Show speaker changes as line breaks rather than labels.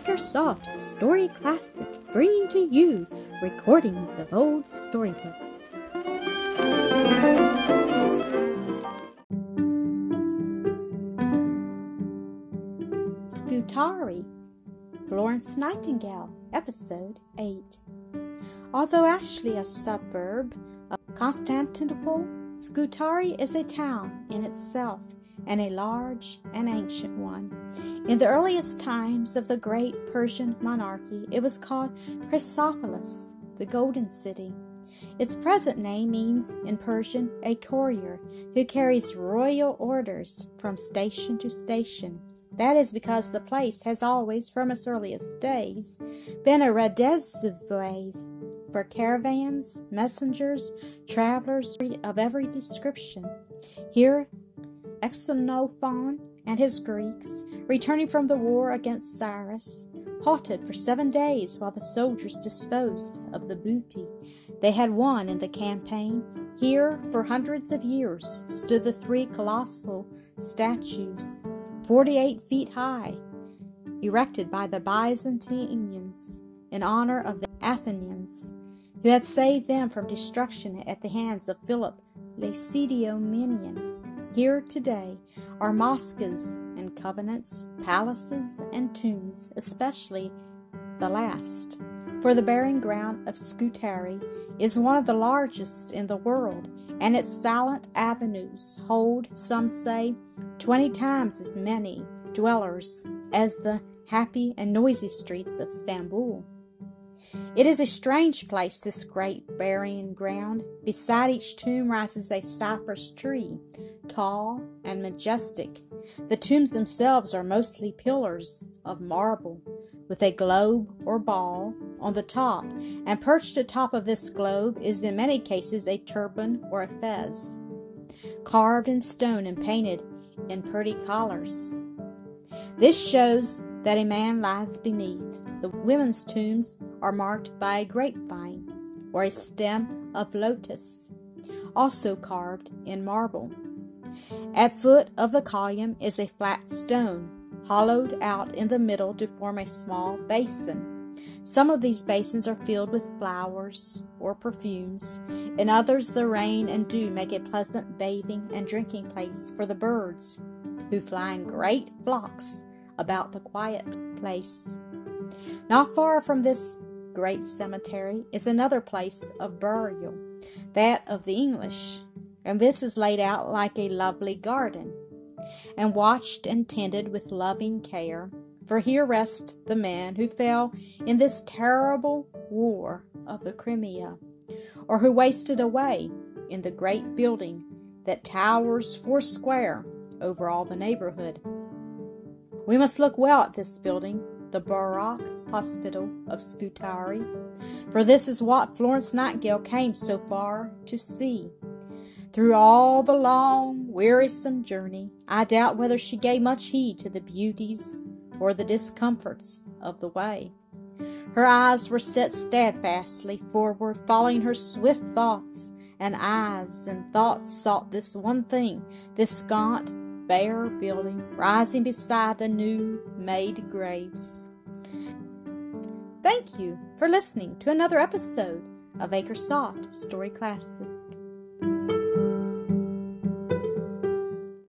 Acresoft Story Classic, bringing to you recordings of old storybooks. Scutari, Florence Nightingale, Episode 8. Although actually a suburb of Constantinople, Scutari is a town in itself and a large and ancient one. In the earliest times of the great Persian monarchy, it was called Chrysopolis, the Golden City. Its present name means in Persian a courier who carries royal orders from station to station. That is because the place has always, from its earliest days, been a rendezvous for caravans, messengers, travelers of every description. Here Xenophon and his Greeks, returning from the war against Cyrus, halted for seven days while the soldiers disposed of the booty they had won in the campaign. Here, for hundreds of years, stood the three colossal statues, 48 feet high, erected by the Byzantines in honor of the Athenians, who had saved them from destruction at the hands of Philip Lacedaemonian. Here today are mosques and convents, palaces and tombs, especially the last. For the burying ground of Scutari is one of the largest in the world, and its silent avenues hold, some say, twenty times as many dwellers as the happy and noisy streets of Stamboul. It is a strange place, this great burying ground. Beside each tomb rises a cypress tree, tall and majestic. The tombs themselves are mostly pillars of marble, with a globe or ball on the top, and perched atop of this globe is in many cases a turban or a fez, carved in stone and painted in pretty colors. This shows that a man lies beneath. The women's tombs are marked by a grapevine or a stem of lotus, also carved in marble. At foot of the column is a flat stone, hollowed out in the middle to form a small basin. Some of these basins are filled with flowers or perfumes. In others, the rain and dew make a pleasant bathing and drinking place for the birds, who fly in great flocks about the quiet place. Not far from this great cemetery is another place of burial, that of the English, and this is laid out like a lovely garden, and watched and tended with loving care. For here rest the men who fell in this terrible war of the Crimea, or who wasted away in the great building that towers foursquare over all the neighborhood. We must look well at this building, the Barrack Hospital of Scutari, for this is what Florence Nightingale came so far to see. Through all the long, wearisome journey, I doubt whether she gave much heed to the beauties or the discomforts of the way. Her eyes were set steadfastly forward, following her swift thoughts, and eyes and thoughts sought this one thing, this gaunt, bare building rising beside the new made graves. Thank you for listening to another episode of Acresoft Story Classic.